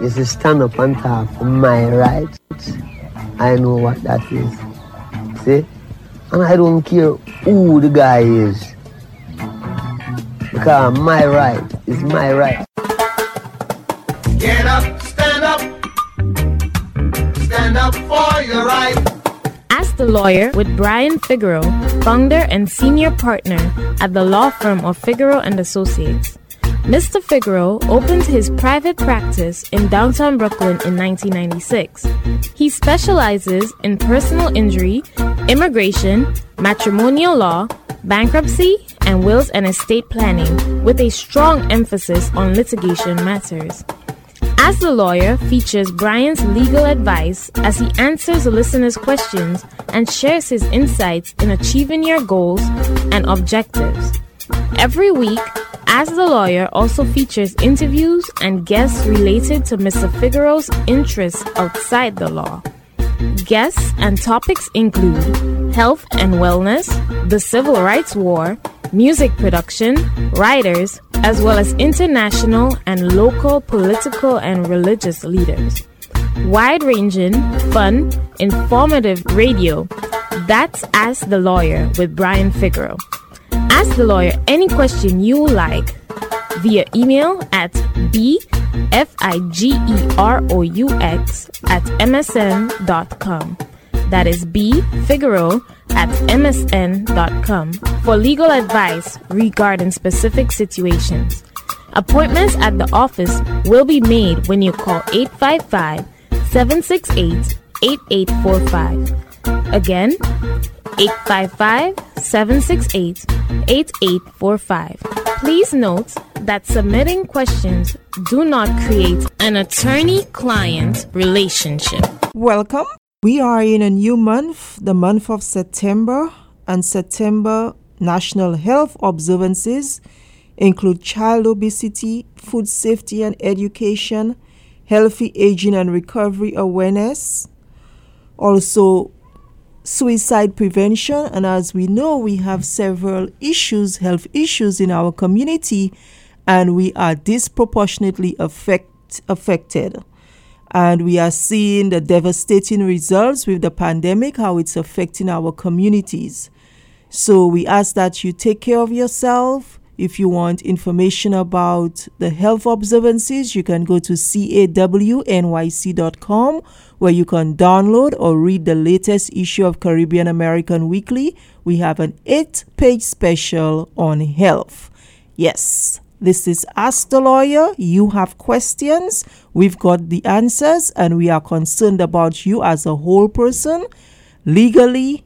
is to stand up and talk for my rights. I know what that is. See? And I don't care who the guy is. Because my right is my right. Get up, stand up. Stand up for your right. Ask the Lawyer with Brian Figueroa, founder and senior partner at the law firm of Figueroa and Associates. Mr. Figueroa opened his private practice in downtown Brooklyn in 1996. He specializes in personal injury, immigration, matrimonial law, bankruptcy, and wills and estate planning, with a strong emphasis on litigation matters. Ask the Lawyer features Brian's legal advice as he answers listeners' questions and shares his insights in achieving your goals and objectives. Every week, Ask the Lawyer also features interviews and guests related to Mr. Figueroa's interests outside the law. Guests and topics include health and wellness, the civil rights war, music production, writers, as well as international and local political and religious leaders. Wide ranging, fun, informative radio. That's Ask the Lawyer with Brian Figueroa. Ask the lawyer any question you like via email at bfigueroa at msn.com. That is B at msn.com for legal advice regarding specific situations. Appointments at the office will be made when you call 855 768 8845. Again, 855 768 8845. Please note that submitting questions do not create an attorney client relationship. Welcome. We are in a new month, the month of September, and September national health observances include child obesity, food safety and education, healthy aging and recovery awareness, also suicide prevention. And as we know, we have several issues, health issues in our community, and we are disproportionately affect, affected. And we are seeing the devastating results with the pandemic, how it's affecting our communities. So we ask that you take care of yourself. If you want information about the health observances, you can go to cawnyc.com where you can download or read the latest issue of Caribbean American Weekly. We have an eight page special on health. Yes, this is Ask the Lawyer. You have questions, we've got the answers, and we are concerned about you as a whole person, legally,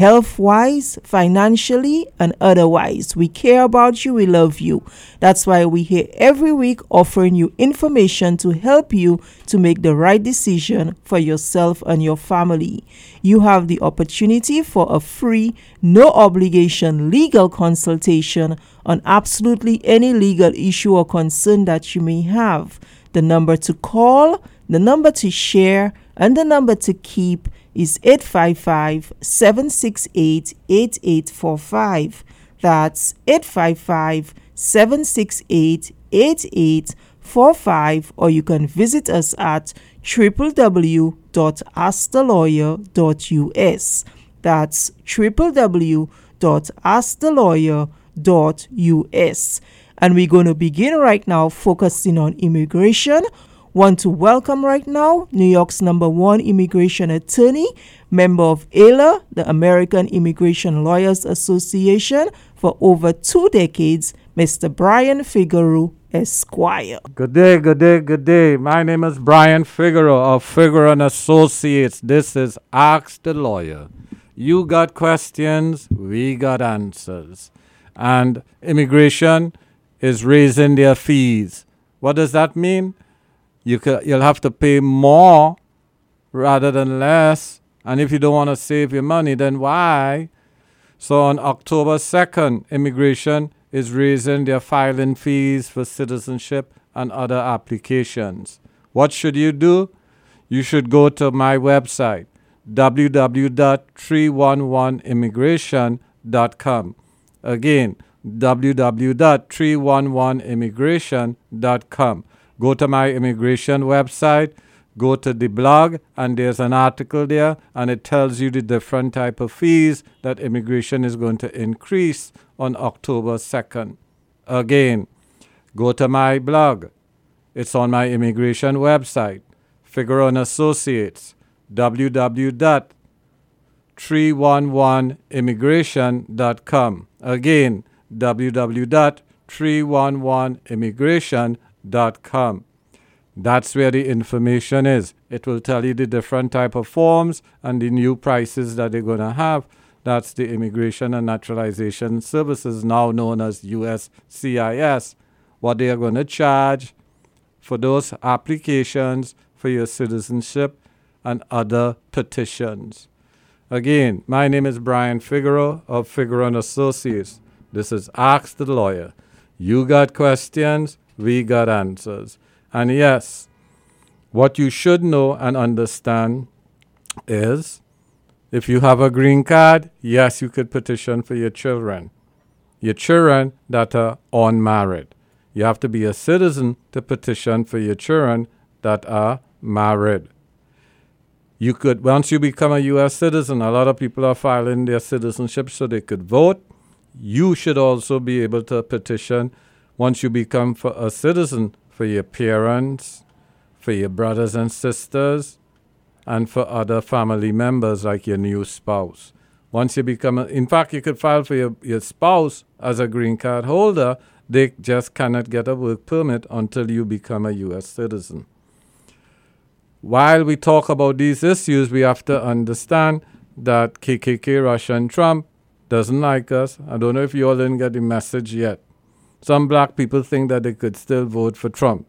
health wise, financially, and otherwise. We care about you, we love you. That's why we're here every week offering you information to help you to make the right decision for yourself and your family. You have the opportunity for a free, no obligation legal consultation on absolutely any legal issue or concern that you may have. The number to call, the number to share, and the number to keep is 855 768 8845. That's 855 768 8845, or you can visit us at www.askthelawyer.us. That's www.askthelawyer.us. And we're going to begin right now focusing on immigration Want to welcome right now New York's number one immigration attorney, member of AILA, the American Immigration Lawyers Association, for over two decades, Mr. Brian Figueroa, Esquire. Good day, good day, good day. My name is Brian Figueroa of Figueroa and Associates. This is Ask the Lawyer. You got questions, we got answers. And immigration is raising their fees. What does that mean? You could, you'll have to pay more rather than less. And if you don't want to save your money, then why? So on October 2nd, immigration is raising their filing fees for citizenship and other applications. What should you do? You should go to my website, www.311immigration.com. Again, www.311immigration.com Go to my immigration website, go to the blog, and there's an article there, and it tells you the different type of fees that immigration is going to increase on October 2nd. Again, go to my blog. It's on my immigration website, Figueroa and Associates, www.311immigration.com. Again, www.311immigration.com. That's where the information is. It will tell you the different type of forms and the new prices that they're going to have. That's the Immigration and Naturalization Services, now known as USCIS, what they are going to charge for those applications for your citizenship and other petitions. Again, my name is Brian Figueroa of Figueroa Associates. This is Ask the Lawyer. You got questions, we got answers. And yes, what you should know and understand is if you have a green card, yes, you could petition for your children. Your children that are unmarried. You have to be a citizen to petition for your children that are married. You could, once you become a U.S. citizen, a lot of people are filing their citizenship so they could vote. You should also be able to petition once you become a citizen for your parents, for your brothers and sisters, and for other family members like your new spouse. Once you become, a, in fact, you could file for your, your spouse as a green card holder. They just cannot get a work permit until you become a U.S. citizen. While we talk about these issues, we have to understand that KKK, Russia, and Trump doesn't like us. I don't know if you all didn't get the message yet. Some black people think that they could still vote for Trump.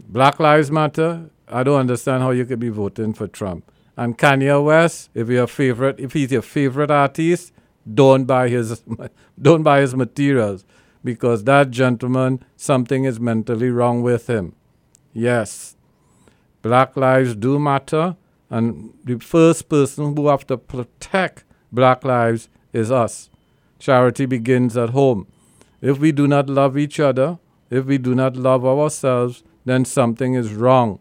Black Lives Matter, I don't understand how you could be voting for Trump. And Kanye West, if your favorite, if he's your favorite artist, don't buy his don't buy his materials because that gentleman something is mentally wrong with him. Yes, Black lives do matter, and the first person who have to protect black lives is us. Charity begins at home. If we do not love each other, if we do not love ourselves, then something is wrong.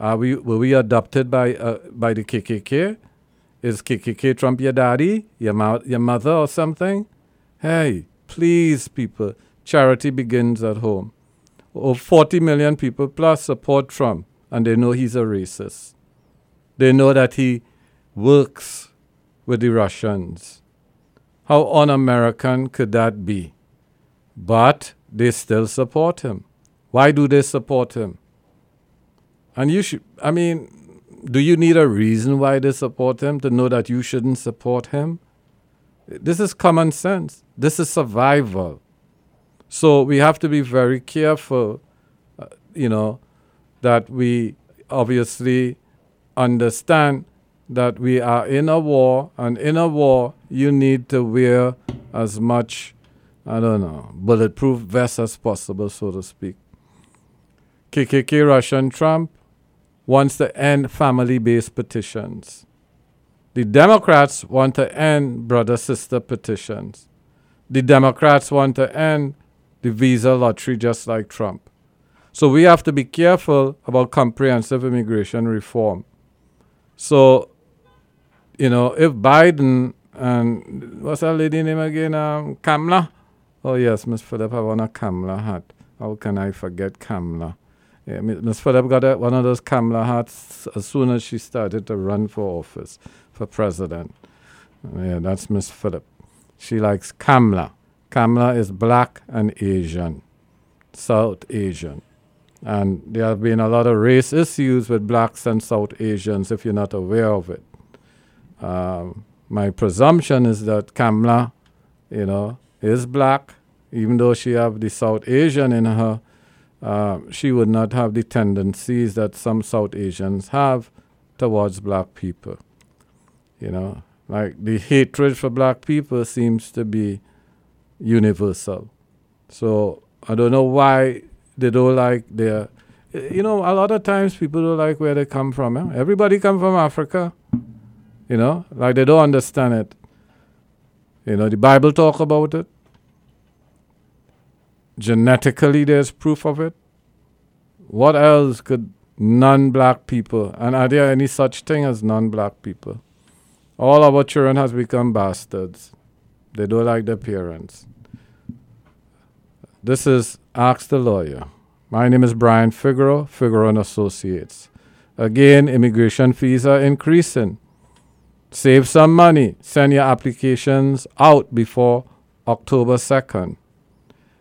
Are we were we adopted by uh, by the KKK? Is KKK Trump your daddy, your your mother, or something? Hey, please, people, charity begins at home. Over 40 million people plus support Trump and they know he's a racist. They know that he works with the Russians. How un American could that be? But they still support him. Why do they support him? And you should, I mean, do you need a reason why they support him to know that you shouldn't support him? This is common sense. This is survival. So we have to be very careful, uh, you know, that we obviously understand that we are in a war, and in a war, you need to wear as much, I don't know, bulletproof vest as possible, so to speak. KKK Russian Trump wants to end family based petitions. The Democrats want to end brother sister petitions. The Democrats want to end the visa lottery just like Trump. So we have to be careful about comprehensive immigration reform. So, you know, if Biden and what's that lady name again? Um, Kamala. Oh yes, Miss Phillip have on a Kamala hat. How can I forget Kamala? Yeah, Miss Phillip got a, one of those Kamala hats as soon as she started to run for office, for president. Yeah, that's Miss Phillip. She likes Kamala. Kamala is black and Asian, South Asian. And there have been a lot of race issues with blacks and South Asians if you're not aware of it. Um, my presumption is that Kamala, you know, is black, even though she have the South Asian in her, uh, she would not have the tendencies that some South Asians have towards black people. You know, like the hatred for black people seems to be universal. So I don't know why they don't like their you know a lot of times people don't like where they come from eh? everybody come from africa you know like they don't understand it you know the bible talk about it genetically there's proof of it What else could non black people, and are there any such thing as non black people? All our children has become bastards. They don't like their parents. This is Ask the Lawyer. My name is Brian Figueroa, Figueroa and Associates. Again, immigration fees are increasing. Save some money. Send your applications out before October 2nd.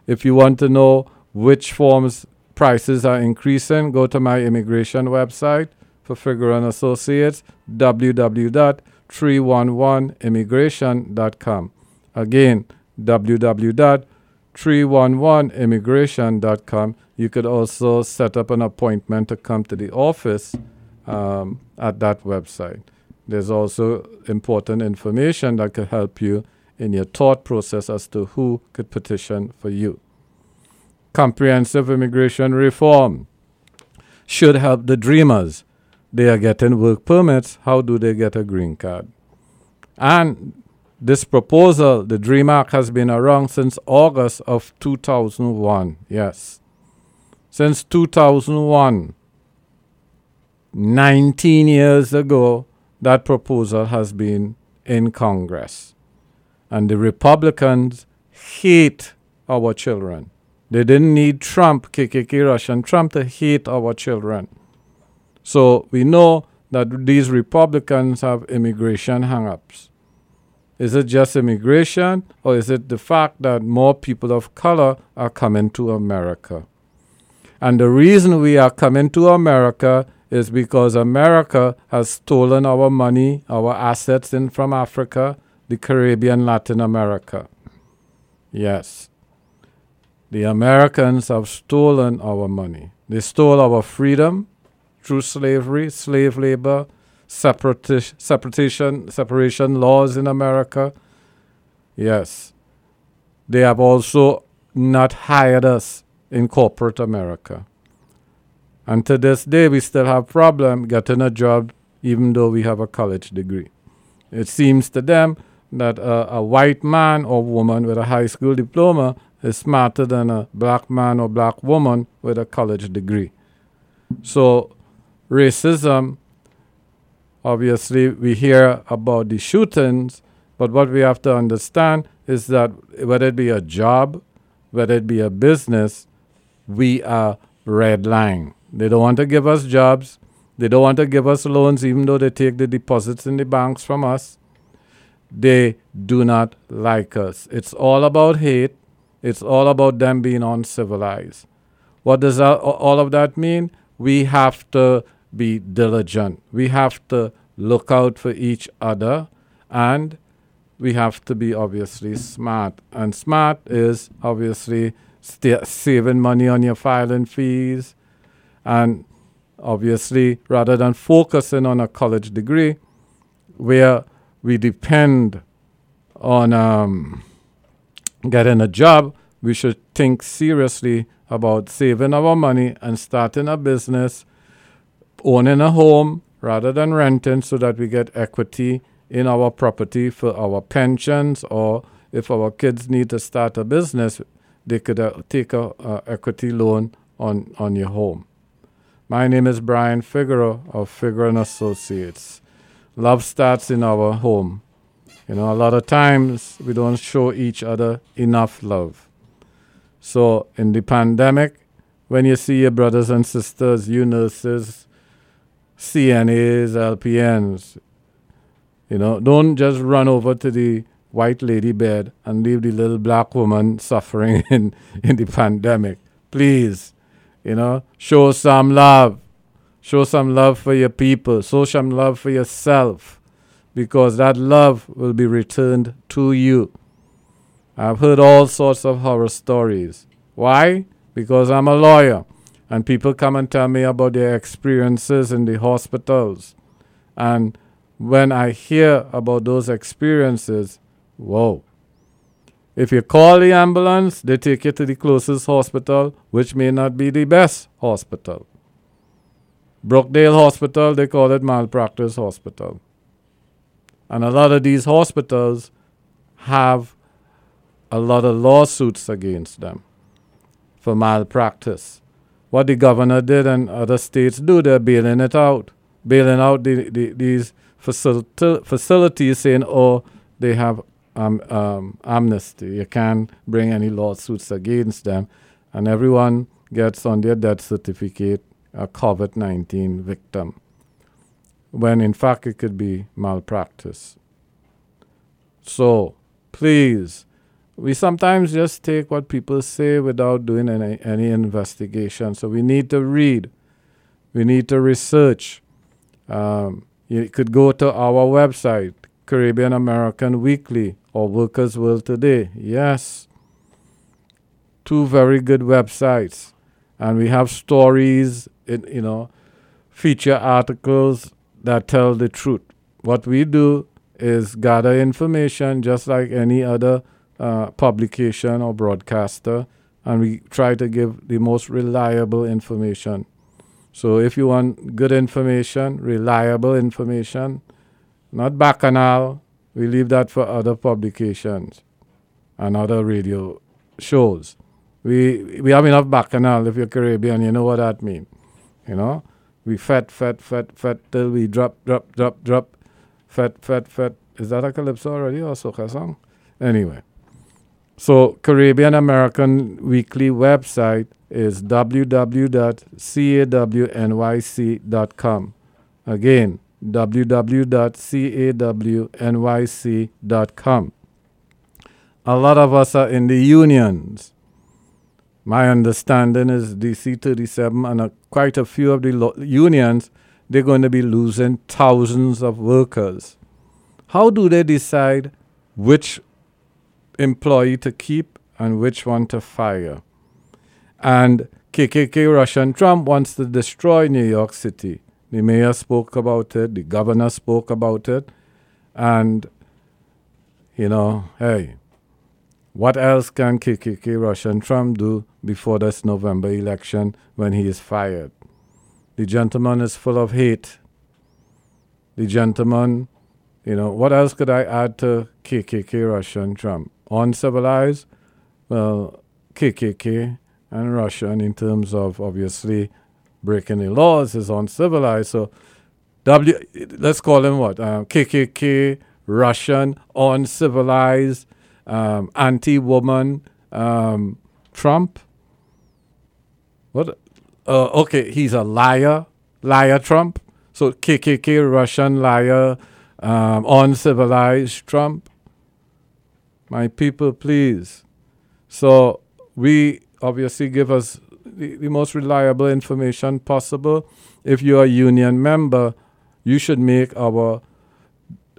If you want to know which forms prices are increasing, go to my immigration website for Figueroa and Associates, www.311immigration.com. Again, www.311immigration.com. You could also set up an appointment to come to the office um, at that website. There's also important information that could help you in your thought process as to who could petition for you. Comprehensive immigration reform should help the dreamers. They are getting work permits. How do they get a green card? And this proposal, the DREAM Act, has been around since August of 2001. Yes. Since 2001, 19 years ago, that proposal has been in Congress. And the Republicans hate our children. They didn't need Trump, KKK Russian Trump, to hate our children. So we know that these Republicans have immigration hang ups. Is it just immigration, or is it the fact that more people of color are coming to America? And the reason we are coming to America is because America has stolen our money, our assets in from Africa, the Caribbean, Latin America. Yes. The Americans have stolen our money. They stole our freedom through slavery, slave labor, separati- separation, separation laws in America. Yes. They have also not hired us in corporate America. And to this day, we still have problem getting a job even though we have a college degree. It seems to them that a, a white man or woman with a high school diploma is smarter than a black man or black woman with a college degree. So, racism, obviously, we hear about the shootings, but what we have to understand is that whether it be a job, whether it be a business, we are redlining. They don't want to give us jobs. They don't want to give us loans, even though they take the deposits in the banks from us. They do not like us. It's all about hate. It's all about them being uncivilized. What does all of that mean? We have to be diligent. We have to look out for each other and we have to be obviously smart. And smart is obviously st- saving money on your filing fees. And obviously, rather than focusing on a college degree, where we depend on um, getting a job, we should think seriously about saving our money and starting a business, owning a home rather than renting so that we get equity in our property for our pensions or if our kids need to start a business, they could uh, take a, a equity loan on, on your home. My name is Brian Figueroa of Figueroa and Associates. Love starts in our home. You know, a lot of times we don't show each other enough love. So in the pandemic, when you see your brothers and sisters, you nurses, CNAs, LPNs, you know, don't just run over to the white lady bed and leave the little black woman suffering in, in the pandemic. Please, you know, show some love. Show some love for your people. Show some love for yourself because that love will be returned to you. I've heard all sorts of horror stories. Why? Because I'm a lawyer and people come and tell me about their experiences in the hospitals. And when I hear about those experiences, whoa. If you call the ambulance, they take you to the closest hospital, which may not be the best hospital. Brookdale Hospital, they call it malpractice hospital. And a lot of these hospitals have a lot of lawsuits against them for malpractice. what the governor did and other states do, they're bailing it out, bailing out the, the, these facilita- facilities, saying, oh, they have um, um, amnesty. You can't bring any lawsuits against them. And everyone gets on their death certificate a COVID 19 victim, when in fact it could be malpractice. So, please, we sometimes just take what people say without doing any, any investigation. So, we need to read, we need to research. Um, you could go to our website, Caribbean American Weekly or Workers World Today. Yes, two very good websites, and we have stories, in, you know, feature articles that tell the truth. What we do is gather information just like any other uh, publication or broadcaster, and we try to give the most reliable information. So if you want good information, reliable information, not bacchanal, we leave that for other publications and other radio shows. We we have enough bacchanal if you're Caribbean, you know what that means. You know? We fat, fat, fat, fat till we drop, drop, drop, drop. Fat, fat, fat. Is that a calypso already or soca song? Anyway. So Caribbean American Weekly website is www.cawnyc.com. Again, www.cawnyc.com. A lot of us are in the unions. My understanding is DC 37 and a, quite a few of the lo- unions, they're going to be losing thousands of workers. How do they decide which employee to keep and which one to fire? And KKK Russian Trump wants to destroy New York City. The mayor spoke about it, the governor spoke about it, and, you know, hey, what else can KKK Russian Trump do before this November election when he is fired? The gentleman is full of hate. The gentleman, you know, what else could I add to KKK Russian Trump? Uncivilized? Well, KKK and Russian in terms of obviously breaking the laws is uncivilized. So, W, let's call him what? Um, KKK, Russian, uncivilized, um, anti-woman, um, Trump. What? Uh, okay, he's a liar, liar Trump. So KKK, Russian liar, um, uncivilized Trump. My people, please. So we obviously give us the, the most reliable information possible. If you're a union member, you should make our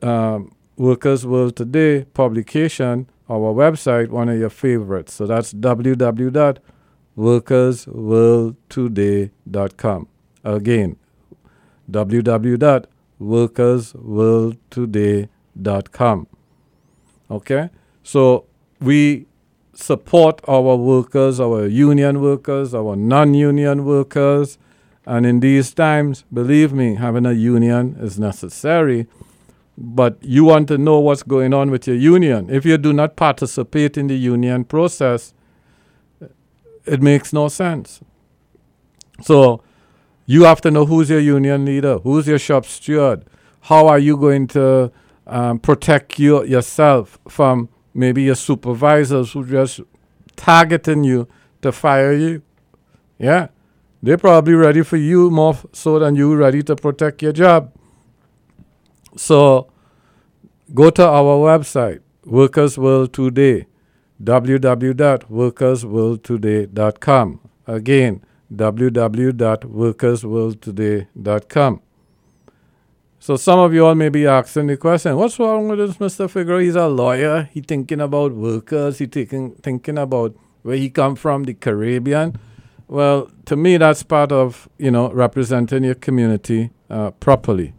um, Workers World Today publication, our website, one of your favorites. So that's www.workersworldtoday.com. Again, www.workersworldtoday.com. Okay? So we support our workers, our union workers, our non union workers. And in these times, believe me, having a union is necessary. But you want to know what's going on with your union. If you do not participate in the union process, it makes no sense. So you have to know who's your union leader, who's your shop steward, how are you going to um, protect you, yourself from maybe your supervisors who just targeting you to fire you. Yeah. They're probably ready for you more so than you ready to protect your job. So go to our website, Workers World Today, www.workersworldtoday.com. Again, www.workersworldtoday.com. So some of you all may be asking the question, what's wrong with this Mr. Figueroa? He's a lawyer. He thinking about workers. He thinking thinking about where he come from, the Caribbean. Well, to me, that's part of you know representing your community uh, properly.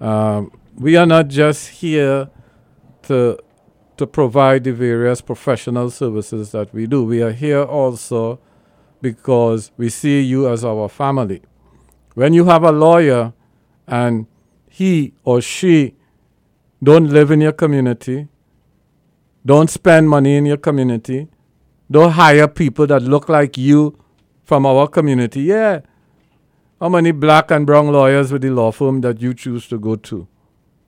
Um, we are not just here to to provide the various professional services that we do. We are here also because we see you as our family. When you have a lawyer and he or she don't live in your community, don't spend money in your community, don't hire people that look like you from our community, yeah. How many black and brown lawyers with the law firm that you choose to go to?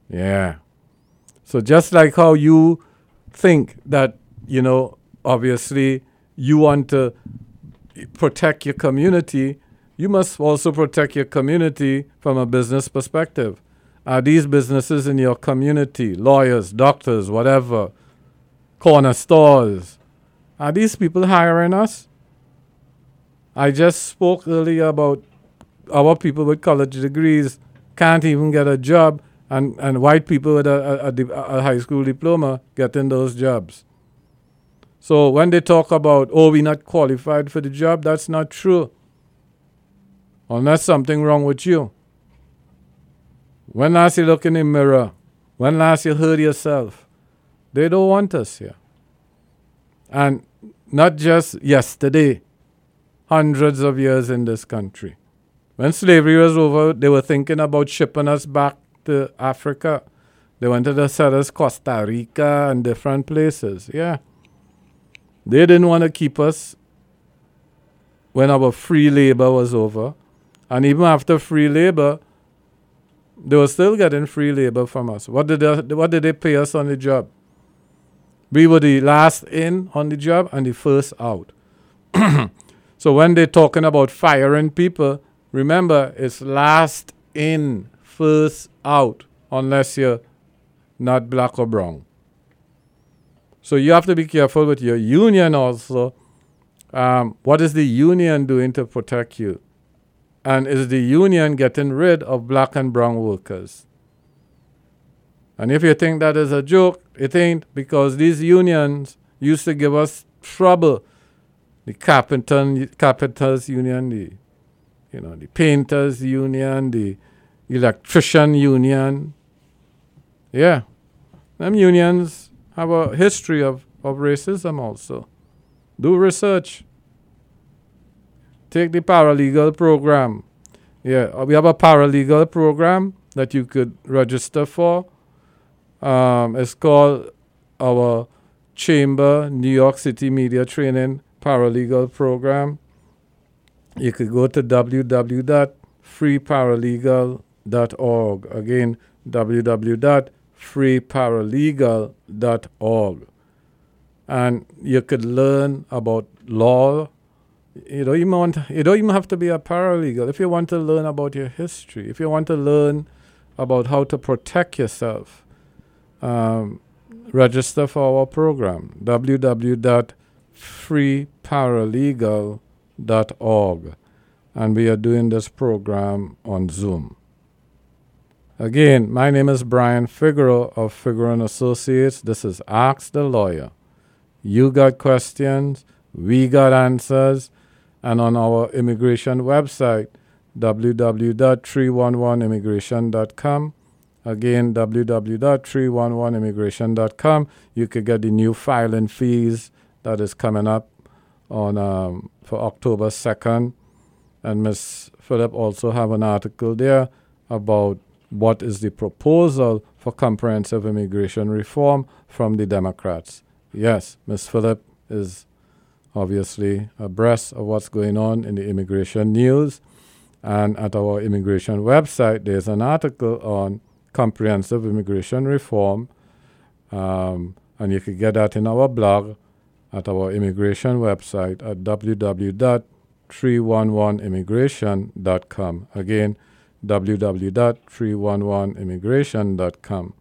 Yeah. So just like how you think that, you know, obviously you want to protect your community, you must also protect your community from a business perspective. Are these businesses in your community, lawyers, doctors, whatever, corner stores, are these people hiring us? I just spoke earlier about our people with college degrees can't even get a job, and, and white people with a, a, a, a high school diploma getting those jobs. So when they talk about, oh, we're not qualified for the job, that's not true. Unless something wrong with you. When last you look in the mirror? When last you heard yourself? They don't want us here. And not just yesterday, hundreds of years in this country. When slavery was over, they were thinking about shipping us back to Africa. They wanted to sell us Costa Rica and different places. Yeah. They didn't want to keep us when our free labor was over. And even after free labor, they were still getting free labor from us. What did they, what did they pay us on the job? We were the last in on the job and the first out. so when they're talking about firing people, remember it's last in, first out, unless you're not black or brown. So you have to be careful with your union also. Um, what is the union doing to protect you? And is the union getting rid of black and brown workers? And if you think that is a joke, it ain't because these unions used to give us trouble. The carpenter, carpenters union, the you know, the painters union, the electrician union. Yeah. Them unions have a history of, of racism also. Do research. Take the paralegal program. Yeah, uh, we have a paralegal program that you could register for. Um, it's called our Chamber New York City Media Training Paralegal Program. You could go to www.freeparalegal.org. Again, www.freeparalegal.org. And you could learn about law. You don't, even want, you don't even have to be a paralegal. If you want to learn about your history, if you want to learn about how to protect yourself, um, register for our program www.freeparalegal.org and we are doing this program on Zoom. Again, my name is Brian Figueroa of Figueroa and Associates. This is Ask the Lawyer. You got questions, we got answers, and on our immigration website, www.311immigration.com Again, www.311immigration.com. You could get the new filing fees that is coming up on um, for October 2nd. And Ms. Philip also have an article there about what is the proposal for comprehensive immigration reform from the Democrats. Yes, Ms. Philip is obviously abreast of what's going on in the immigration news. And at our immigration website, there's an article on comprehensive immigration reform. Um, and you can get that in our blog at our immigration website at www.311immigration.com. Again, www.311immigration.com.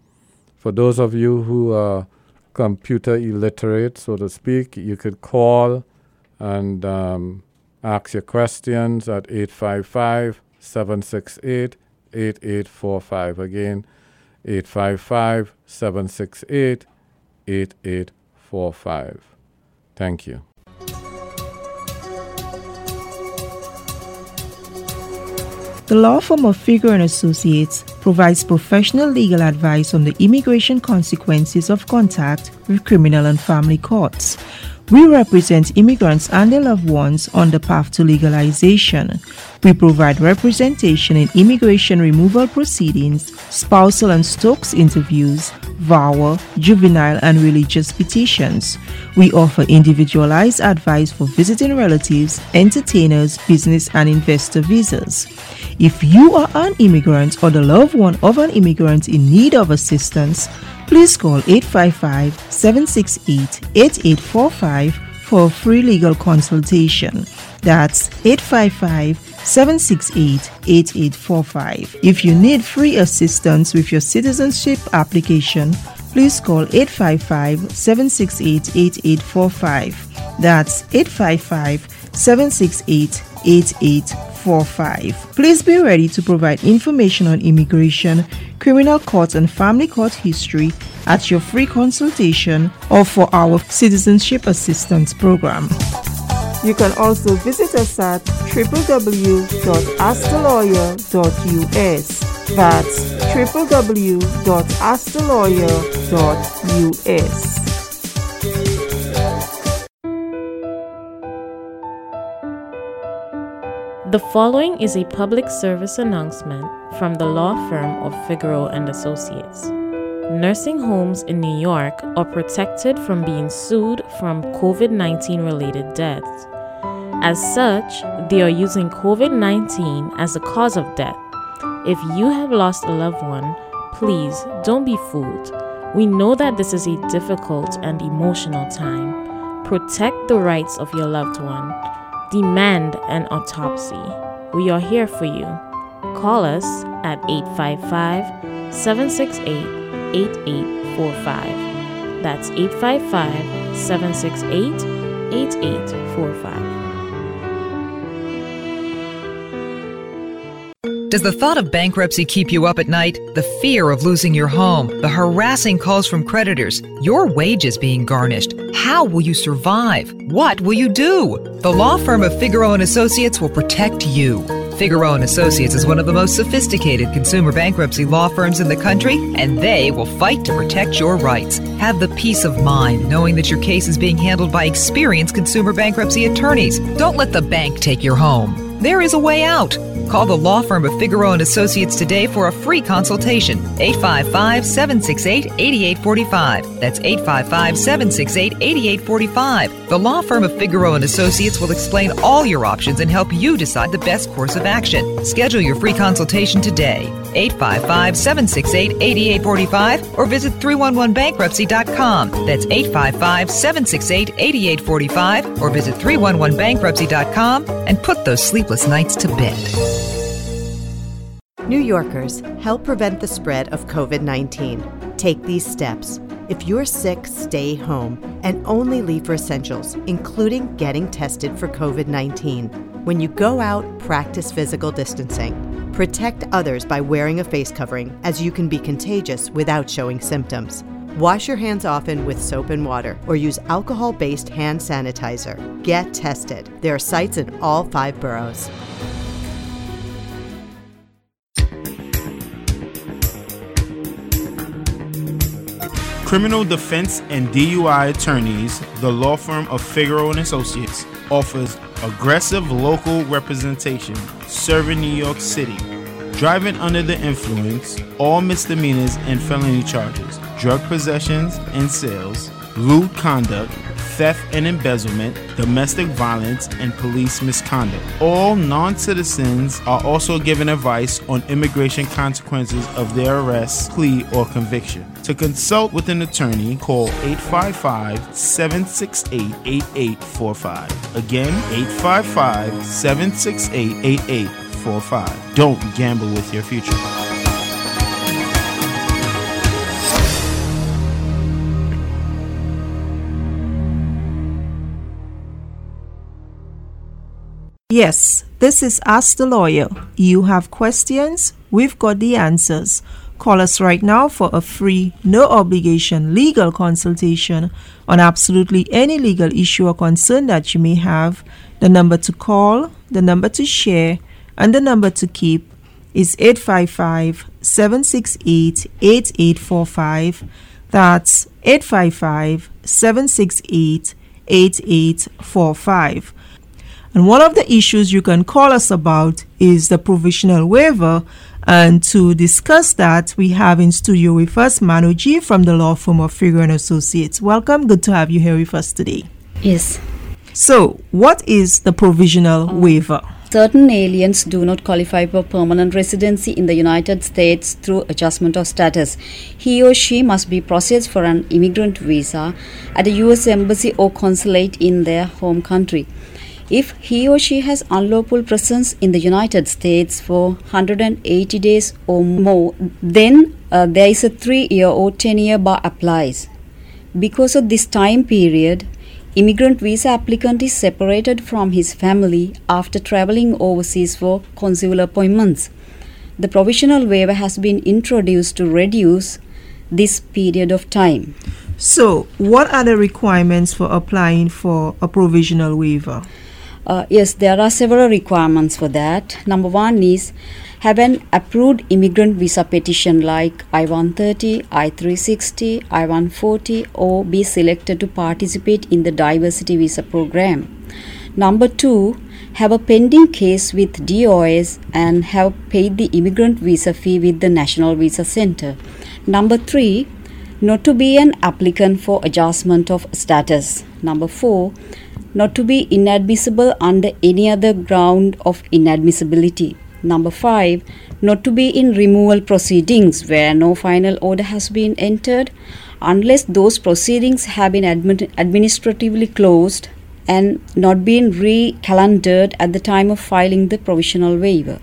For those of you who are computer illiterate, so to speak, you could call and um, ask your questions at 855 768 8845. Again, 855 768 8845. Thank you. The law firm of Figueroa and Associates provides professional legal advice on the immigration consequences of contact with criminal and family courts. We represent immigrants and their loved ones on the path to legalization. We provide representation in immigration removal proceedings, spousal and Stokes interviews, VAWA, juvenile and religious petitions. We offer individualized advice for visiting relatives, entertainers, business and investor visas. If you are an immigrant or the loved one of an immigrant in need of assistance, please call 855 768 8845 for a free legal consultation. That's 855 768 8845. If you need free assistance with your citizenship application, please call 855 768 8845. That's 855 768 8845. Please be ready to provide information on immigration, criminal court, and family court history at your free consultation or for our citizenship assistance program. You can also visit us at www.askthelawyer.us. That's www.askthelawyer.us. The following is a public service announcement from the law firm of Figueroa and Associates. Nursing homes in New York are protected from being sued from COVID-19 related deaths. As such, they are using COVID-19 as the cause of death. If you have lost a loved one, please don't be fooled. We know that this is a difficult and emotional time. Protect the rights of your loved one. Demand an autopsy. We are here for you. Call us at 855 768 8845. That's 855 768 8845. Does the thought of bankruptcy keep you up at night? The fear of losing your home, the harassing calls from creditors, your wages being garnished. How will you survive? What will you do? The law firm of Figueroa and Associates will protect you. Figueroa and Associates is one of the most sophisticated consumer bankruptcy law firms in the country, and they will fight to protect your rights. Have the peace of mind knowing that your case is being handled by experienced consumer bankruptcy attorneys. Don't let the bank take your home. There is a way out. Call the law firm of Figueroa and Associates today for a free consultation. 855-768-8845. That's 855-768-8845. The law firm of Figueroa and Associates will explain all your options and help you decide the best course of action. Schedule your free consultation today. 855-768-8845 or visit 311bankruptcy.com. That's 855-768-8845 or visit 311bankruptcy.com and put those sleepless nights to bed. New Yorkers, help prevent the spread of COVID 19. Take these steps. If you're sick, stay home and only leave for essentials, including getting tested for COVID 19. When you go out, practice physical distancing. Protect others by wearing a face covering, as you can be contagious without showing symptoms. Wash your hands often with soap and water or use alcohol based hand sanitizer. Get tested. There are sites in all five boroughs. Criminal defense and DUI attorneys, the law firm of Figueroa and Associates, offers aggressive local representation serving New York City. Driving under the influence, all misdemeanors and felony charges, drug possessions and sales, lewd conduct, theft and embezzlement, domestic violence, and police misconduct. All non citizens are also given advice on immigration consequences of their arrest, plea, or conviction. To consult with an attorney, call 855 768 8845. Again, 855 768 8845. Don't gamble with your future. Yes, this is Ask the Lawyer. You have questions? We've got the answers. Call us right now for a free, no obligation legal consultation on absolutely any legal issue or concern that you may have. The number to call, the number to share, and the number to keep is 855 768 8845. That's 855 768 8845. And one of the issues you can call us about is the provisional waiver. And to discuss that, we have in studio with us Manu G from the law firm of Figueroa and Associates. Welcome. Good to have you here with us today. Yes. So, what is the provisional um, waiver? Certain aliens do not qualify for permanent residency in the United States through adjustment of status. He or she must be processed for an immigrant visa at a US embassy or consulate in their home country. If he or she has unlawful presence in the United States for 180 days or more, then uh, there is a 3 year or 10 year bar applies. Because of this time period, immigrant visa applicant is separated from his family after traveling overseas for consular appointments. The provisional waiver has been introduced to reduce this period of time. So, what are the requirements for applying for a provisional waiver? Uh, yes, there are several requirements for that. Number one is have an approved immigrant visa petition like I 130, I 360, I 140, or be selected to participate in the diversity visa program. Number two, have a pending case with DOS and have paid the immigrant visa fee with the National Visa Center. Number three, not to be an applicant for adjustment of status. Number four, not to be inadmissible under any other ground of inadmissibility. Number five, not to be in removal proceedings where no final order has been entered unless those proceedings have been admin- administratively closed and not been re-calendared at the time of filing the provisional waiver.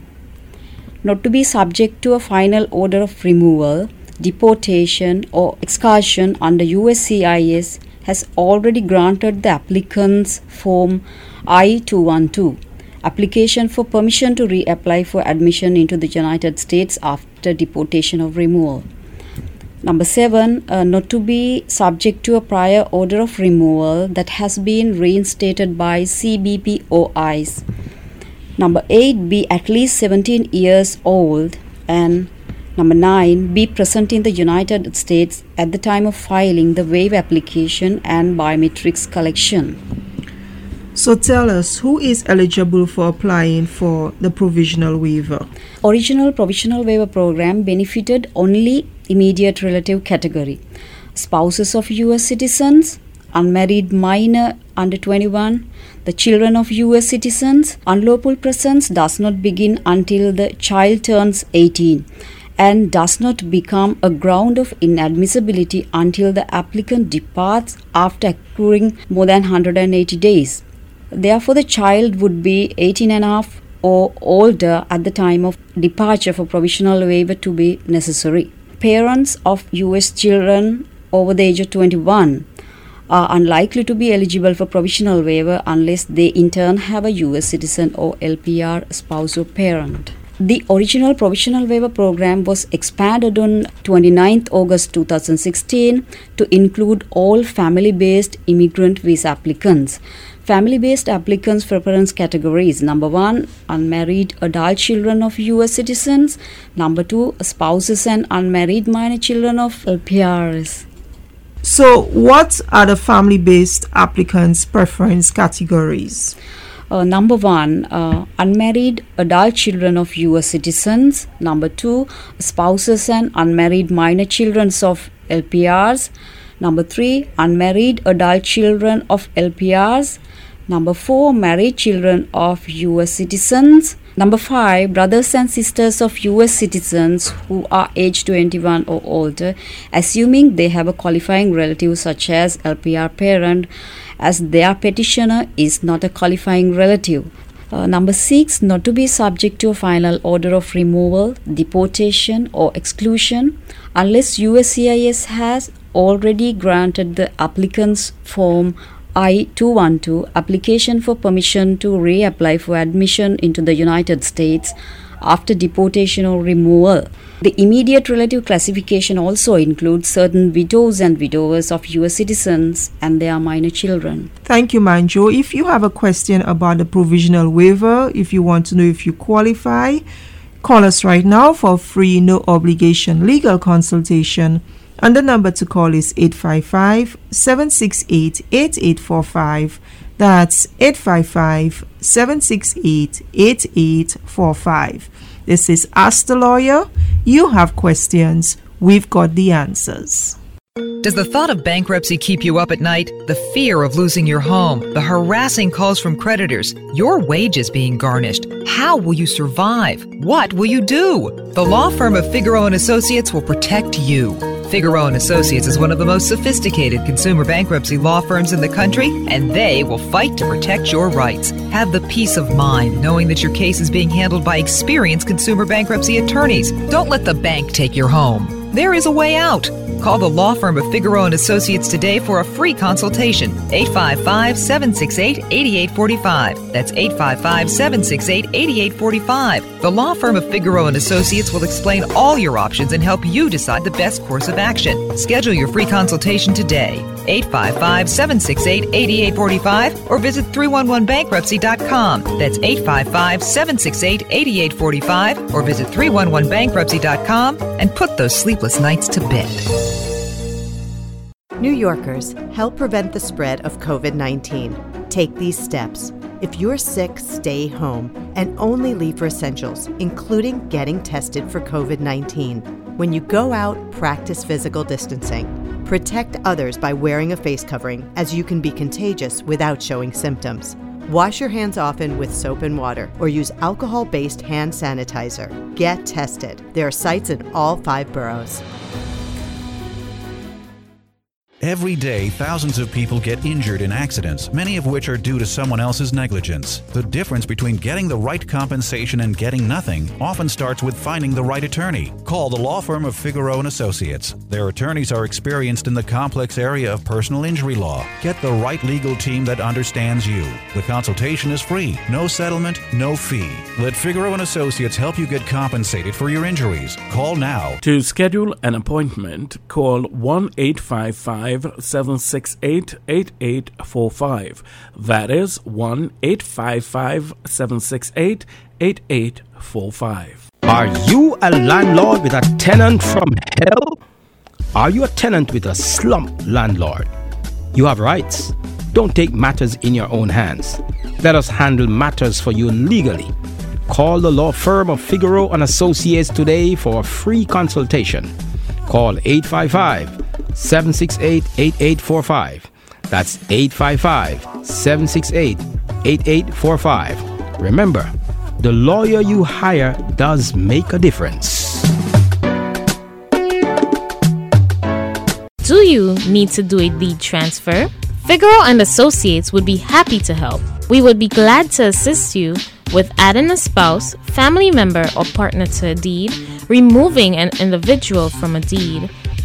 Not to be subject to a final order of removal, deportation or exclusion under USCIS has already granted the applicant's form I-212 application for permission to reapply for admission into the United States after deportation or removal. Number seven, uh, not to be subject to a prior order of removal that has been reinstated by CBPOIs. Number eight, be at least 17 years old. And number nine, be present in the United States at the time of filing the waiver application and biometrics collection. So, tell us who is eligible for applying for the provisional waiver? Original provisional waiver program benefited only immediate relative category. Spouses of US citizens, unmarried minor under 21, the children of US citizens, unlawful presence does not begin until the child turns 18 and does not become a ground of inadmissibility until the applicant departs after accruing more than 180 days. Therefore, the child would be 18 and a half or older at the time of departure for provisional waiver to be necessary. Parents of US children over the age of 21 are unlikely to be eligible for provisional waiver unless they in turn have a US citizen or LPR spouse or parent. The original provisional waiver program was expanded on 29th August 2016 to include all family based immigrant visa applicants. Family based applicants preference categories number one, unmarried adult children of US citizens, number two, spouses and unmarried minor children of LPRs. So, what are the family based applicants' preference categories? Uh, number one, uh, unmarried adult children of US citizens. Number two, spouses and unmarried minor children of LPRs. Number three, unmarried adult children of LPRs. Number four, married children of US citizens. Number five, brothers and sisters of US citizens who are age 21 or older, assuming they have a qualifying relative such as LPR parent, as their petitioner is not a qualifying relative. Uh, number six, not to be subject to a final order of removal, deportation, or exclusion unless USCIS has already granted the applicant's form I 212 application for permission to reapply for admission into the United States after deportation or removal. The immediate relative classification also includes certain widows and widowers of US citizens and their minor children. Thank you, Manjo. If you have a question about the provisional waiver, if you want to know if you qualify, call us right now for free, no obligation legal consultation And the number to call is 855 768 8845. That's 855 768 8845. This is Ask the Lawyer. You have questions, we've got the answers. Does the thought of bankruptcy keep you up at night? The fear of losing your home, the harassing calls from creditors, your wages being garnished. How will you survive? What will you do? The law firm of Figueroa and Associates will protect you. Figueroa and Associates is one of the most sophisticated consumer bankruptcy law firms in the country, and they will fight to protect your rights. Have the peace of mind knowing that your case is being handled by experienced consumer bankruptcy attorneys. Don't let the bank take your home. There is a way out. Call the law firm of Figueroa and Associates today for a free consultation. 855-768-8845. That's 855-768-8845. The law firm of Figueroa and Associates will explain all your options and help you decide the best course of action. Schedule your free consultation today. 855-768-8845 or visit 311bankruptcy.com. That's 855-768-8845 or visit 311bankruptcy.com and put those sleepless nights to bed. New Yorkers, help prevent the spread of COVID 19. Take these steps. If you're sick, stay home and only leave for essentials, including getting tested for COVID 19. When you go out, practice physical distancing. Protect others by wearing a face covering, as you can be contagious without showing symptoms. Wash your hands often with soap and water or use alcohol based hand sanitizer. Get tested. There are sites in all five boroughs. Every day, thousands of people get injured in accidents, many of which are due to someone else's negligence. The difference between getting the right compensation and getting nothing often starts with finding the right attorney. Call the law firm of Figueroa and Associates. Their attorneys are experienced in the complex area of personal injury law. Get the right legal team that understands you. The consultation is free, no settlement, no fee. Let Figueroa and Associates help you get compensated for your injuries. Call now. To schedule an appointment, call 1 855 768 8845. That is 1 855 768 8845. Are you a landlord with a tenant from hell? Are you a tenant with a slump landlord? You have rights. Don't take matters in your own hands. Let us handle matters for you legally. Call the law firm of Figueroa and Associates today for a free consultation. Call 855 768 8845. That's 855 768 8845. Remember, the lawyer you hire does make a difference. Do you need to do a deed transfer? Figueroa and Associates would be happy to help. We would be glad to assist you with adding a spouse, family member, or partner to a deed, removing an individual from a deed,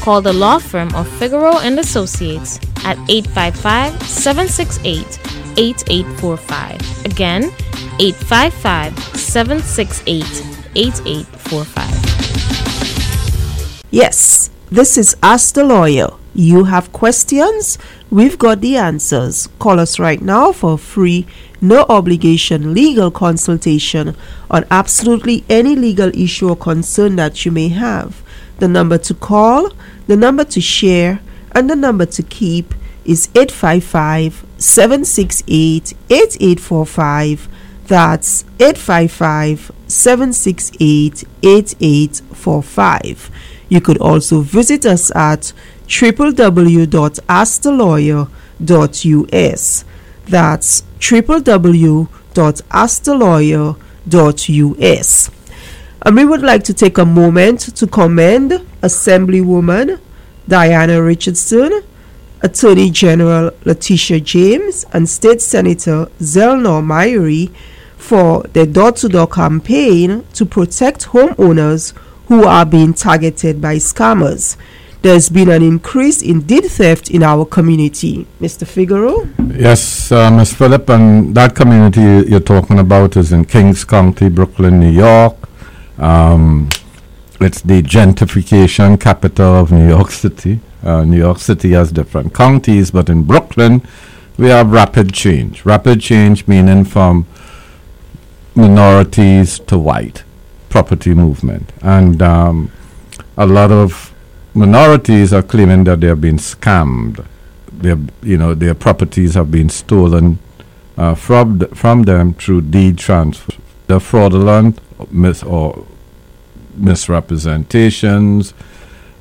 call the law firm of Figueroa and Associates at 855-768-8845. Again, 855-768-8845. Yes, this is Ask the Lawyer. You have questions? We've got the answers. Call us right now for free, no obligation legal consultation on absolutely any legal issue or concern that you may have. The number to call, the number to share, and the number to keep is 855 768 8845. That's 855 768 8845. You could also visit us at www.askthelawyer.us. That's www.askthelawyer.us. And we would like to take a moment to commend Assemblywoman Diana Richardson, Attorney General Letitia James, and State Senator Zellnor Myrie for their door to door campaign to protect homeowners who are being targeted by scammers. there's been an increase in deed theft in our community. Mr. Figueroa? Yes, uh, Ms. Phillip, and that community you- you're talking about is in Kings County, Brooklyn, New York. Um, it's the gentrification capital of New York City. Uh, New York City has different counties, but in Brooklyn, we have rapid change. Rapid change meaning from minorities to white property movement. And um, a lot of minorities are claiming that they have been scammed. Their, you know, their properties have been stolen uh, from th- from them through deed transfer. The fraudulent mis- or misrepresentations,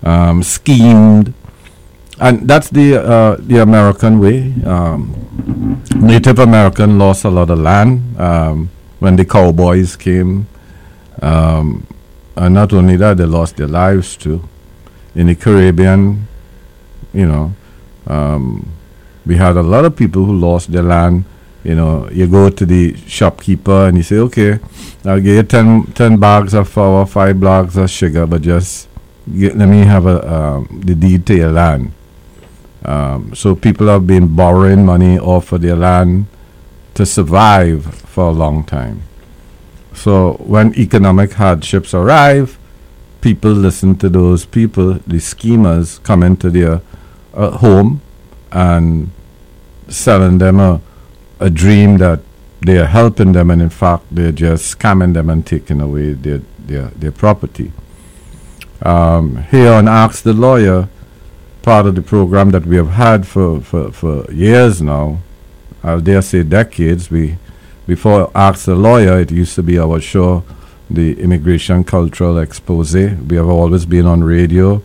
um, schemed, and that's the uh, the American way. Um, Native American lost a lot of land um, when the cowboys came, um, and not only that, they lost their lives too. In the Caribbean, you know, um, we had a lot of people who lost their land. You know, you go to the shopkeeper and you say, "Okay, I'll give you 10, 10 bags of flour, five bags of sugar, but just get, let me have a um, the deed to your land." Um, so people have been borrowing money off of their land to survive for a long time. So when economic hardships arrive, people listen to those people, the schemers, come into their uh, home and selling them a, a dream that they are helping them, and in fact, they're just scamming them and taking away their, their, their property. Um, here on Ask the Lawyer, part of the program that we have had for, for, for years now, I dare say decades, we before Ask the Lawyer, it used to be our show, the Immigration Cultural Expose. We have always been on radio,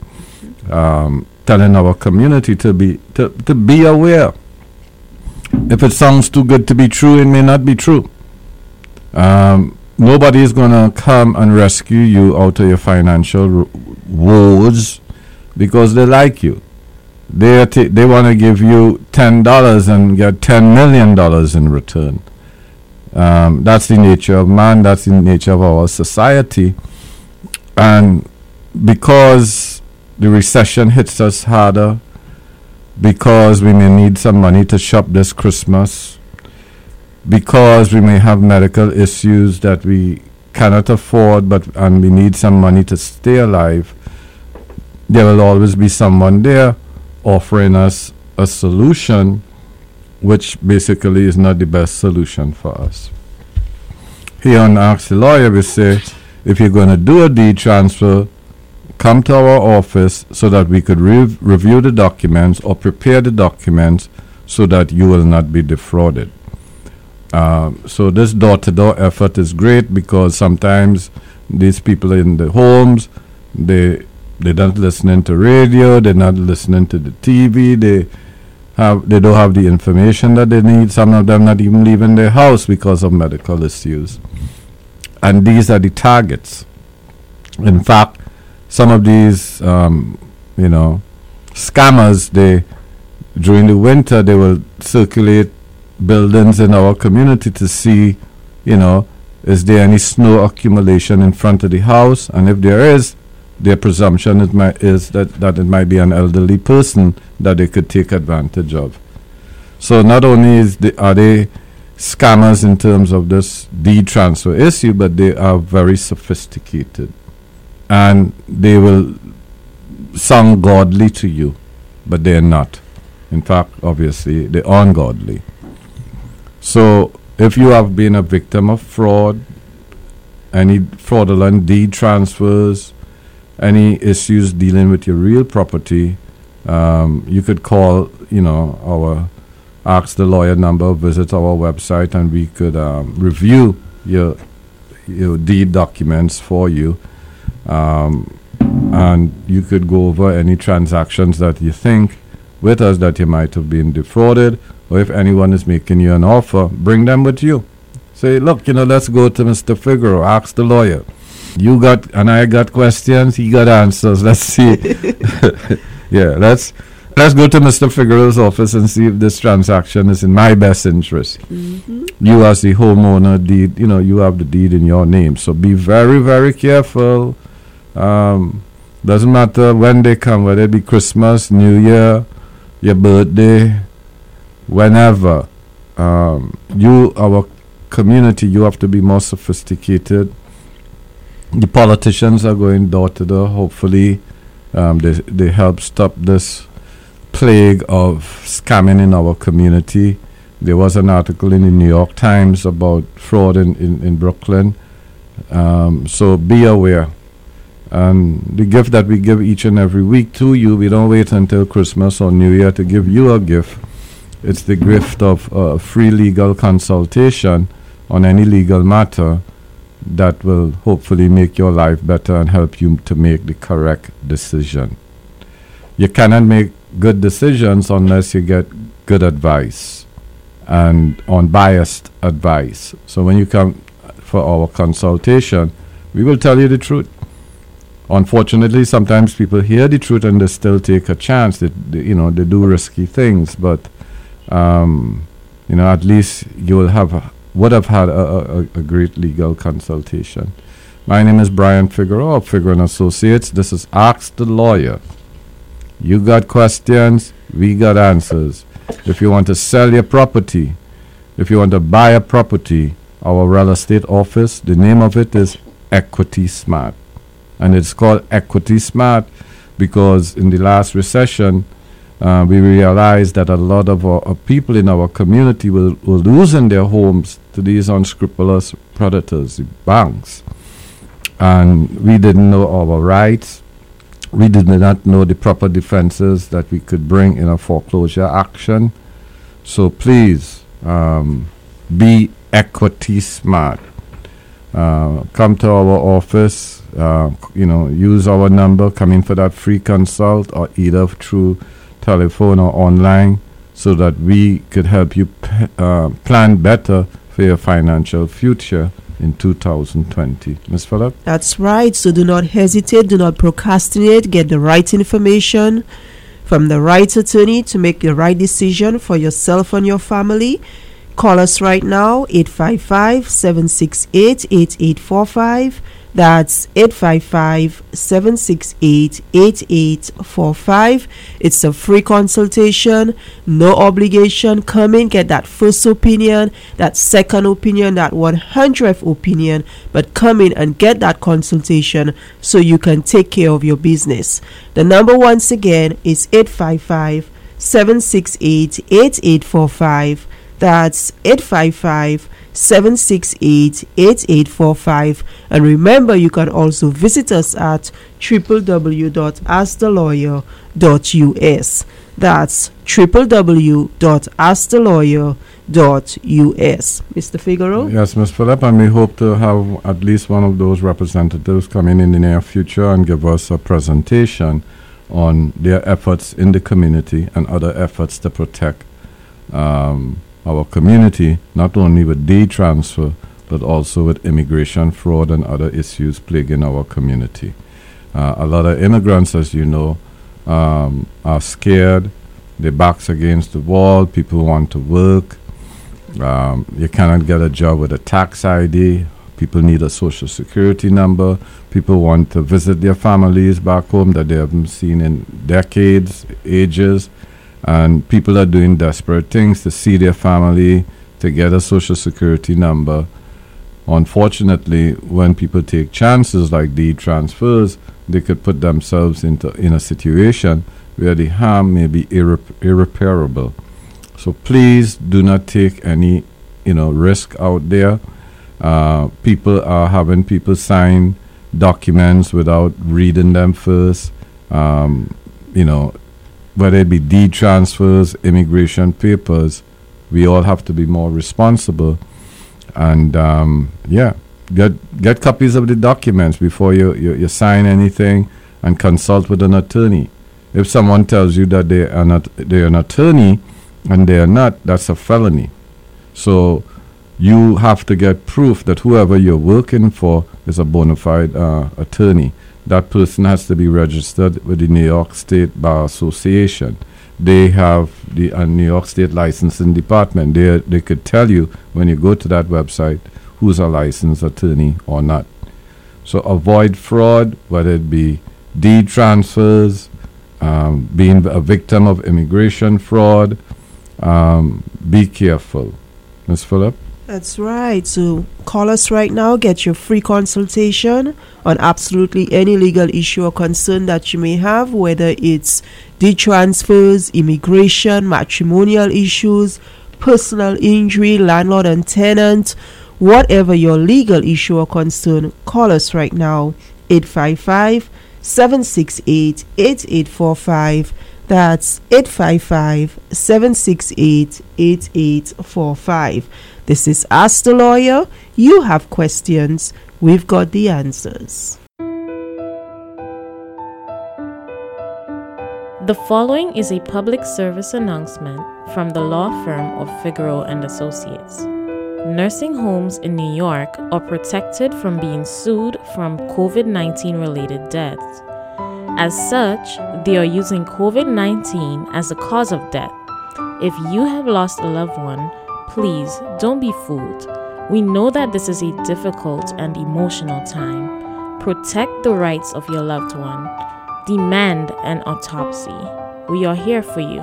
um, telling our community to be to, to be aware. If it sounds too good to be true, it may not be true. Um, nobody is going to come and rescue you out of your financial woes because they like you. They t- they want to give you ten dollars and get ten million dollars in return. Um, that's the nature of man. That's the nature of our society, and because the recession hits us harder, because we may need some money to shop this Christmas, because we may have medical issues that we cannot afford, but and we need some money to stay alive, there will always be someone there offering us a solution which basically is not the best solution for us. Here on Ask the Lawyer, we say if you're going to do a deed transfer, come to our office so that we could rev- review the documents or prepare the documents so that you will not be defrauded. Um, so this door-to-door effort is great because sometimes these people in the homes, they they're not listening to radio, they're not listening to the TV, they have they don't have the information that they need. Some of them not even leaving their house because of medical issues. And these are the targets. In fact, some of these um, you know scammers they during the winter they will circulate buildings in our community to see you know is there any snow accumulation in front of the house and if there is their presumption it might, is that, that it might be an elderly person that they could take advantage of. So not only is the, are they scammers in terms of this deed transfer issue, but they are very sophisticated, and they will sound godly to you, but they are not. In fact, obviously, they're ungodly. So if you have been a victim of fraud, any fraudulent deed transfers, any issues dealing with your real property, um, you could call, you know, our ask the lawyer number, visit our website, and we could um, review your your deed documents for you, um, and you could go over any transactions that you think with us that you might have been defrauded, or if anyone is making you an offer, bring them with you. Say, look, you know, let's go to Mr. Figueroa, ask the lawyer. You got and I got questions. He got answers. Let's see. yeah, let's let's go to Mr. Figueroa's office and see if this transaction is in my best interest. You as the homeowner deed, you know, you have the deed in your name. So be very, very careful. Um, Doesn't matter when they come, whether it be Christmas, New Year, your birthday, whenever. Um, you, our community, you have to be more sophisticated. The politicians are going door to door. Hopefully, um, they they help stop this plague of scamming in our community. There was an article in the New York Times about fraud in, in, in Brooklyn. Um, so be aware. And the gift that we give each and every week to you, we don't wait until Christmas or New Year to give you a gift. It's the gift of uh, free legal consultation on any legal matter that will hopefully make your life better and help you to make the correct decision. You cannot make good decisions unless you get good advice and unbiased advice. So when you come for our consultation, we will tell you the truth. Unfortunately, sometimes people hear the truth and they still take a chance. They, they you know, they do risky things, but um, you know, at least you will have a, would have had a, a, a great legal consultation. My name is Brian Figueroa of Figueroa Associates. This is Ask the Lawyer. You got questions, we got answers. If you want to sell your property, if you want to buy a property, our real estate office, the name of it is Equity Smart. And it's called Equity Smart because in the last recession, uh, we realized that a lot of our, our people in our community were, were losing their homes to these unscrupulous predators, the banks. And we didn't know our rights. We did not know the proper defenses that we could bring in a foreclosure action. So please um, be equity smart. Uh, come to our office, uh, you know, use our number, come in for that free consult or either through telephone or online so that we could help you p- uh, plan better for your financial future in 2020. Ms. Phillip? That's right. So do not hesitate, do not procrastinate. Get the right information from the right attorney to make the right decision for yourself and your family. Call us right now 855 768 8845. That's 855 768 8845. It's a free consultation, no obligation. Come in, get that first opinion, that second opinion, that 100th opinion, but come in and get that consultation so you can take care of your business. The number once again is 855 768 8845. That's 855 768 8845. And remember, you can also visit us at www.askthelawyer.us. That's www.askthelawyer.us. Mr. Figueroa? Yes, Ms. Phillip, and we hope to have at least one of those representatives come in in the near future and give us a presentation on their efforts in the community and other efforts to protect um, our community, not only with deed transfer, but also with immigration fraud and other issues plaguing our community. Uh, a lot of immigrants, as you know, um, are scared. Their backs against the wall. People want to work. Um, you cannot get a job with a tax ID. People need a social security number. People want to visit their families back home that they haven't seen in decades, ages and people are doing desperate things to see their family, to get a social security number. Unfortunately, when people take chances like deed transfers, they could put themselves into in a situation where the harm may be irre- irreparable. So please do not take any, you know, risk out there. Uh, people are having people sign documents without reading them first. Um, you know, whether it be deed transfers, immigration papers, we all have to be more responsible. And um, yeah, get get copies of the documents before you, you, you sign anything and consult with an attorney. If someone tells you that they are not they're an attorney and they are not, that's a felony. So you have to get proof that whoever you're working for is a bona fide uh, attorney that person has to be registered with the New York State Bar Association. They have the New York State Licensing Department. They, they could tell you when you go to that website who's a licensed attorney or not. So avoid fraud, whether it be deed transfers, um, being a victim of immigration fraud, um, be careful. Ms. Phillip? That's right. So call us right now, get your free consultation on absolutely any legal issue or concern that you may have, whether it's deed transfers, immigration, matrimonial issues, personal injury, landlord and tenant, whatever your legal issue or concern, call us right now. 855 768 8845. That's 855 768 8845. This is Ask the Lawyer. You have questions, we've got the answers. The following is a public service announcement from the law firm of Figueroa and Associates. Nursing homes in New York are protected from being sued from COVID 19 related deaths. As such, they are using COVID 19 as the cause of death. If you have lost a loved one, please don't be fooled. We know that this is a difficult and emotional time. Protect the rights of your loved one. Demand an autopsy. We are here for you.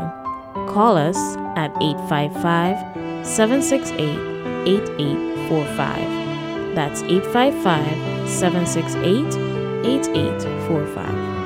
Call us at 855 768 8845. That's 855 768 8845.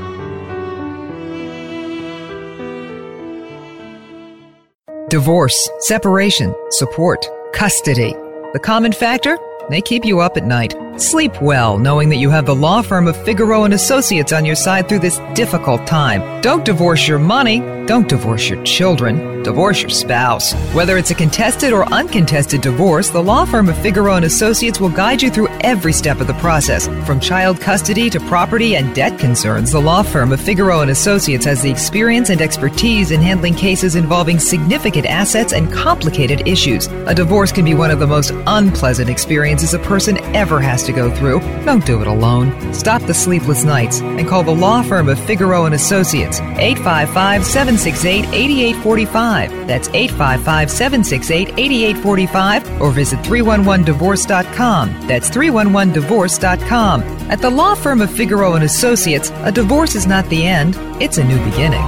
Divorce, separation, support, custody. The common factor? They keep you up at night. Sleep well knowing that you have the law firm of Figueroa and Associates on your side through this difficult time. Don't divorce your money, don't divorce your children, divorce your spouse. Whether it's a contested or uncontested divorce, the law firm of Figueroa and Associates will guide you through every step of the process. From child custody to property and debt concerns, the law firm of Figueroa and Associates has the experience and expertise in handling cases involving significant assets and complicated issues. A divorce can be one of the most unpleasant experiences a person ever has to go through. Don't do it alone. Stop the sleepless nights and call the law firm of Figueroa and Associates 855-768-8845. That's 855-768-8845 or visit 311divorce.com. That's 311divorce.com. At the law firm of Figueroa and Associates, a divorce is not the end, it's a new beginning.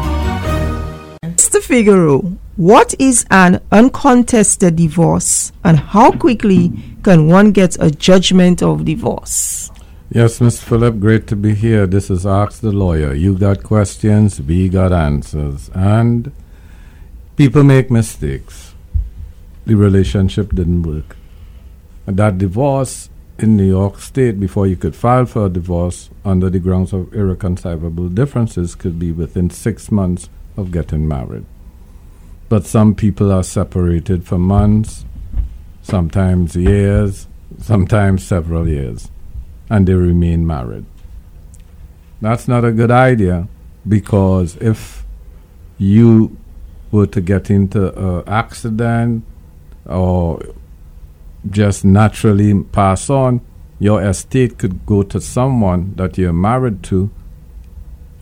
Mr. Figueroa, what is an uncontested divorce and how quickly can one get a judgment of divorce? Yes, Mr. Phillip, great to be here. This is Ask the Lawyer. You got questions, we got answers. And people make mistakes. The relationship didn't work. And that divorce in New York State, before you could file for a divorce under the grounds of irreconcilable differences, could be within six months of getting married. But some people are separated for months, sometimes years, sometimes several years, and they remain married. That's not a good idea because if you were to get into an accident or just naturally pass on, your estate could go to someone that you're married to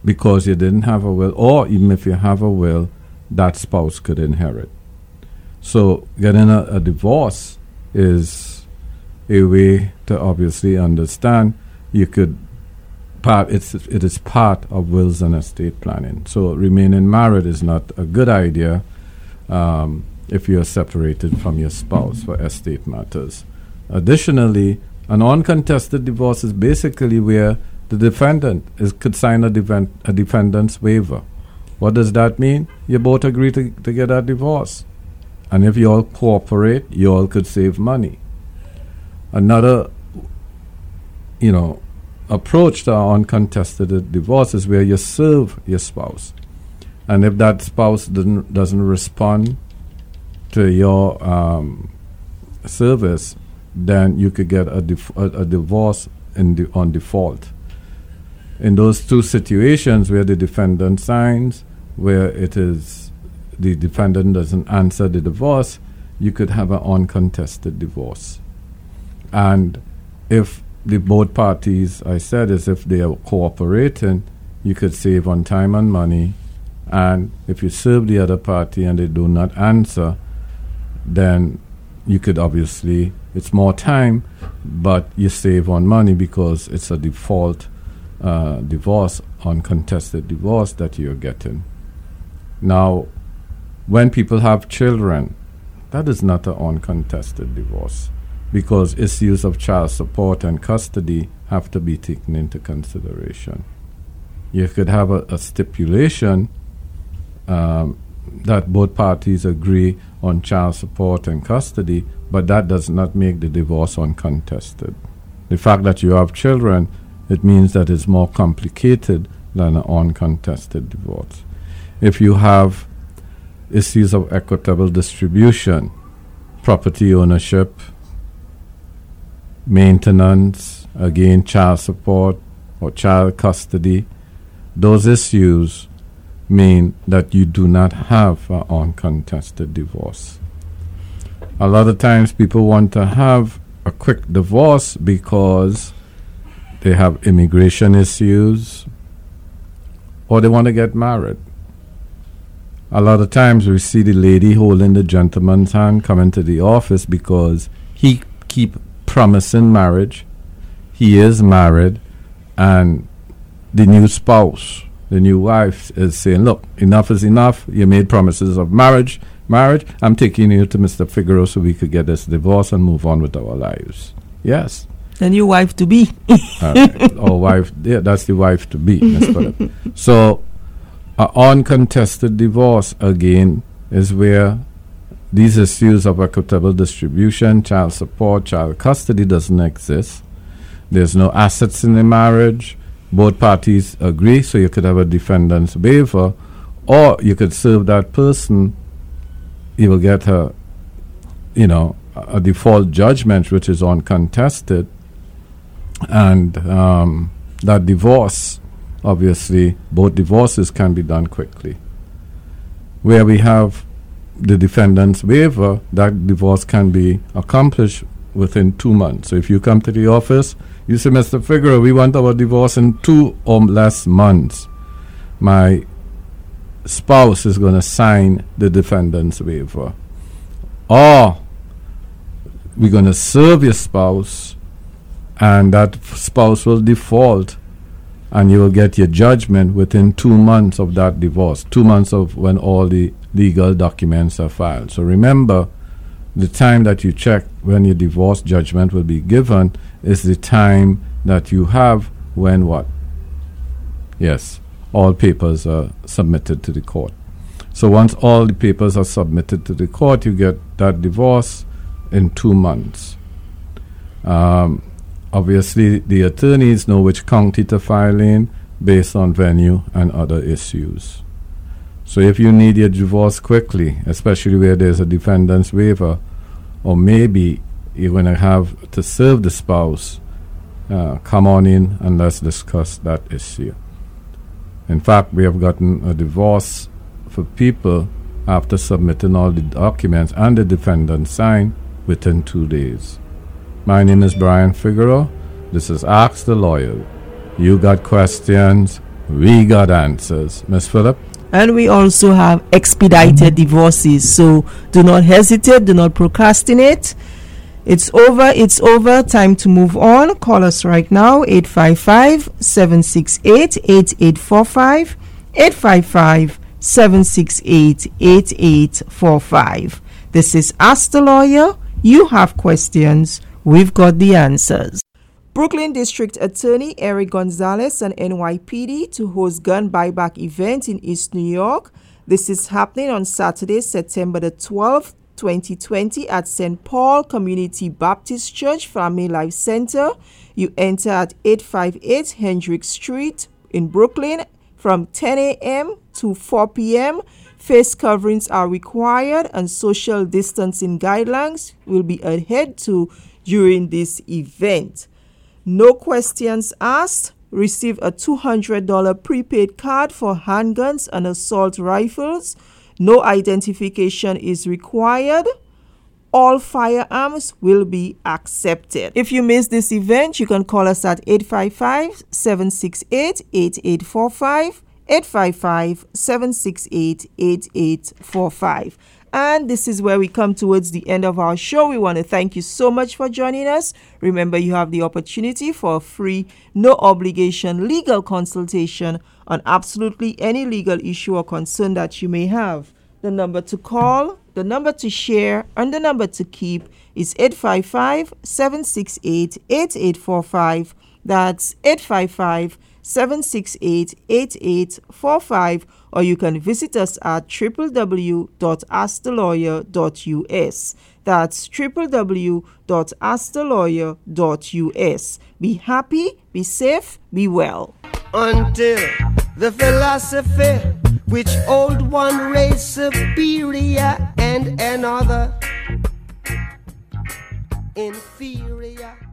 because you didn't have a will, or even if you have a will, that spouse could inherit. So getting a, a divorce is a way to obviously understand you could part it's it is part of wills and estate planning. So remaining married is not a good idea um, if you are separated from your spouse for estate matters. Additionally, an uncontested divorce is basically where the defendant is, could sign a, a defendant's waiver. What does that mean? You both agree to, to get a divorce. And if you all cooperate, you all could save money. Another, you know, approach to uncontested divorce is where you serve your spouse. And if that spouse doesn't, doesn't respond to your um, service, then you could get a, dif- a, a divorce in on default. In those two situations where the defendant signs, where it is the defendant doesn't answer the divorce, you could have an uncontested divorce. And if the both parties, I said, as if they are cooperating, you could save on time and money. And if you serve the other party and they do not answer, then you could obviously, it's more time, but you save on money because it's a default uh, divorce uncontested divorce that you're getting. Now, when people have children, that is not an uncontested divorce because issues of child support and custody have to be taken into consideration. You could have a, a stipulation um, that both parties agree on child support and custody, but that does not make the divorce uncontested. The fact that you have children, it means that it's more complicated than an uncontested divorce. If you have issues of equitable distribution, property ownership, maintenance, again, child support or child custody, those issues mean that you do not have an uncontested divorce. A lot of times people want to have a quick divorce because they have immigration issues or they want to get married. A lot of times we see the lady holding the gentleman's hand coming to the office because he keep promising marriage. He is married and the new spouse the new wife is saying, "Look, enough is enough. You made promises of marriage, marriage. I'm taking you to Mr. Figueroa so we could get this divorce and move on with our lives." Yes. The new wife to be. Or wife, yeah, that's the wife to be. so, an uncontested divorce again is where these issues of equitable distribution, child support, child custody doesn't exist. There's no assets in the marriage both parties agree, so you could have a defendant's waiver, or you could serve that person, you will get a, you know, a default judgment which is uncontested, and um, that divorce, obviously, both divorces can be done quickly. Where we have the defendant's waiver, that divorce can be accomplished within two months. So if you come to the office, you say, Mr. Figueroa, we want our divorce in two um, or less months. My spouse is going to sign the defendant's waiver. Or we're going to serve your spouse, and that spouse will default, and you will get your judgment within two months of that divorce, two months of when all the legal documents are filed. So remember, the time that you check when your divorce judgment will be given is the time that you have when what? Yes, all papers are submitted to the court. So once all the papers are submitted to the court, you get that divorce in two months. Um, obviously, the attorneys know which county to file in based on venue and other issues. So if you need your divorce quickly, especially where there's a defendant's waiver, or maybe you're going to have to serve the spouse, uh, come on in and let's discuss that issue. In fact, we have gotten a divorce for people after submitting all the documents and the defendant signed within two days. My name is Brian Figueroa. This is Ask the Lawyer. You got questions, we got answers. Miss Phillip? And we also have expedited divorces. So do not hesitate, do not procrastinate. It's over, it's over. Time to move on. Call us right now 855 768 8845. 855 768 8845. This is Ask the Lawyer. You have questions, we've got the answers. Brooklyn District Attorney Eric Gonzalez and NYPD to host gun buyback event in East New York. This is happening on Saturday, September the 12th, 2020 at St. Paul Community Baptist Church Family Life Center. You enter at 858 Hendrix Street in Brooklyn from 10 a.m. to 4 p.m. Face coverings are required and social distancing guidelines will be adhered to during this event. No questions asked. Receive a $200 prepaid card for handguns and assault rifles. No identification is required. All firearms will be accepted. If you miss this event, you can call us at 855 768 8845. 855 768 8845. And this is where we come towards the end of our show. We want to thank you so much for joining us. Remember, you have the opportunity for a free, no obligation legal consultation on absolutely any legal issue or concern that you may have. The number to call, the number to share, and the number to keep is 855 768 8845. That's 855 768 8845 or you can visit us at www.askthelawyer.us. That's www.askthelawyer.us. Be happy, be safe, be well. Until the philosophy which old one race superior and another inferior.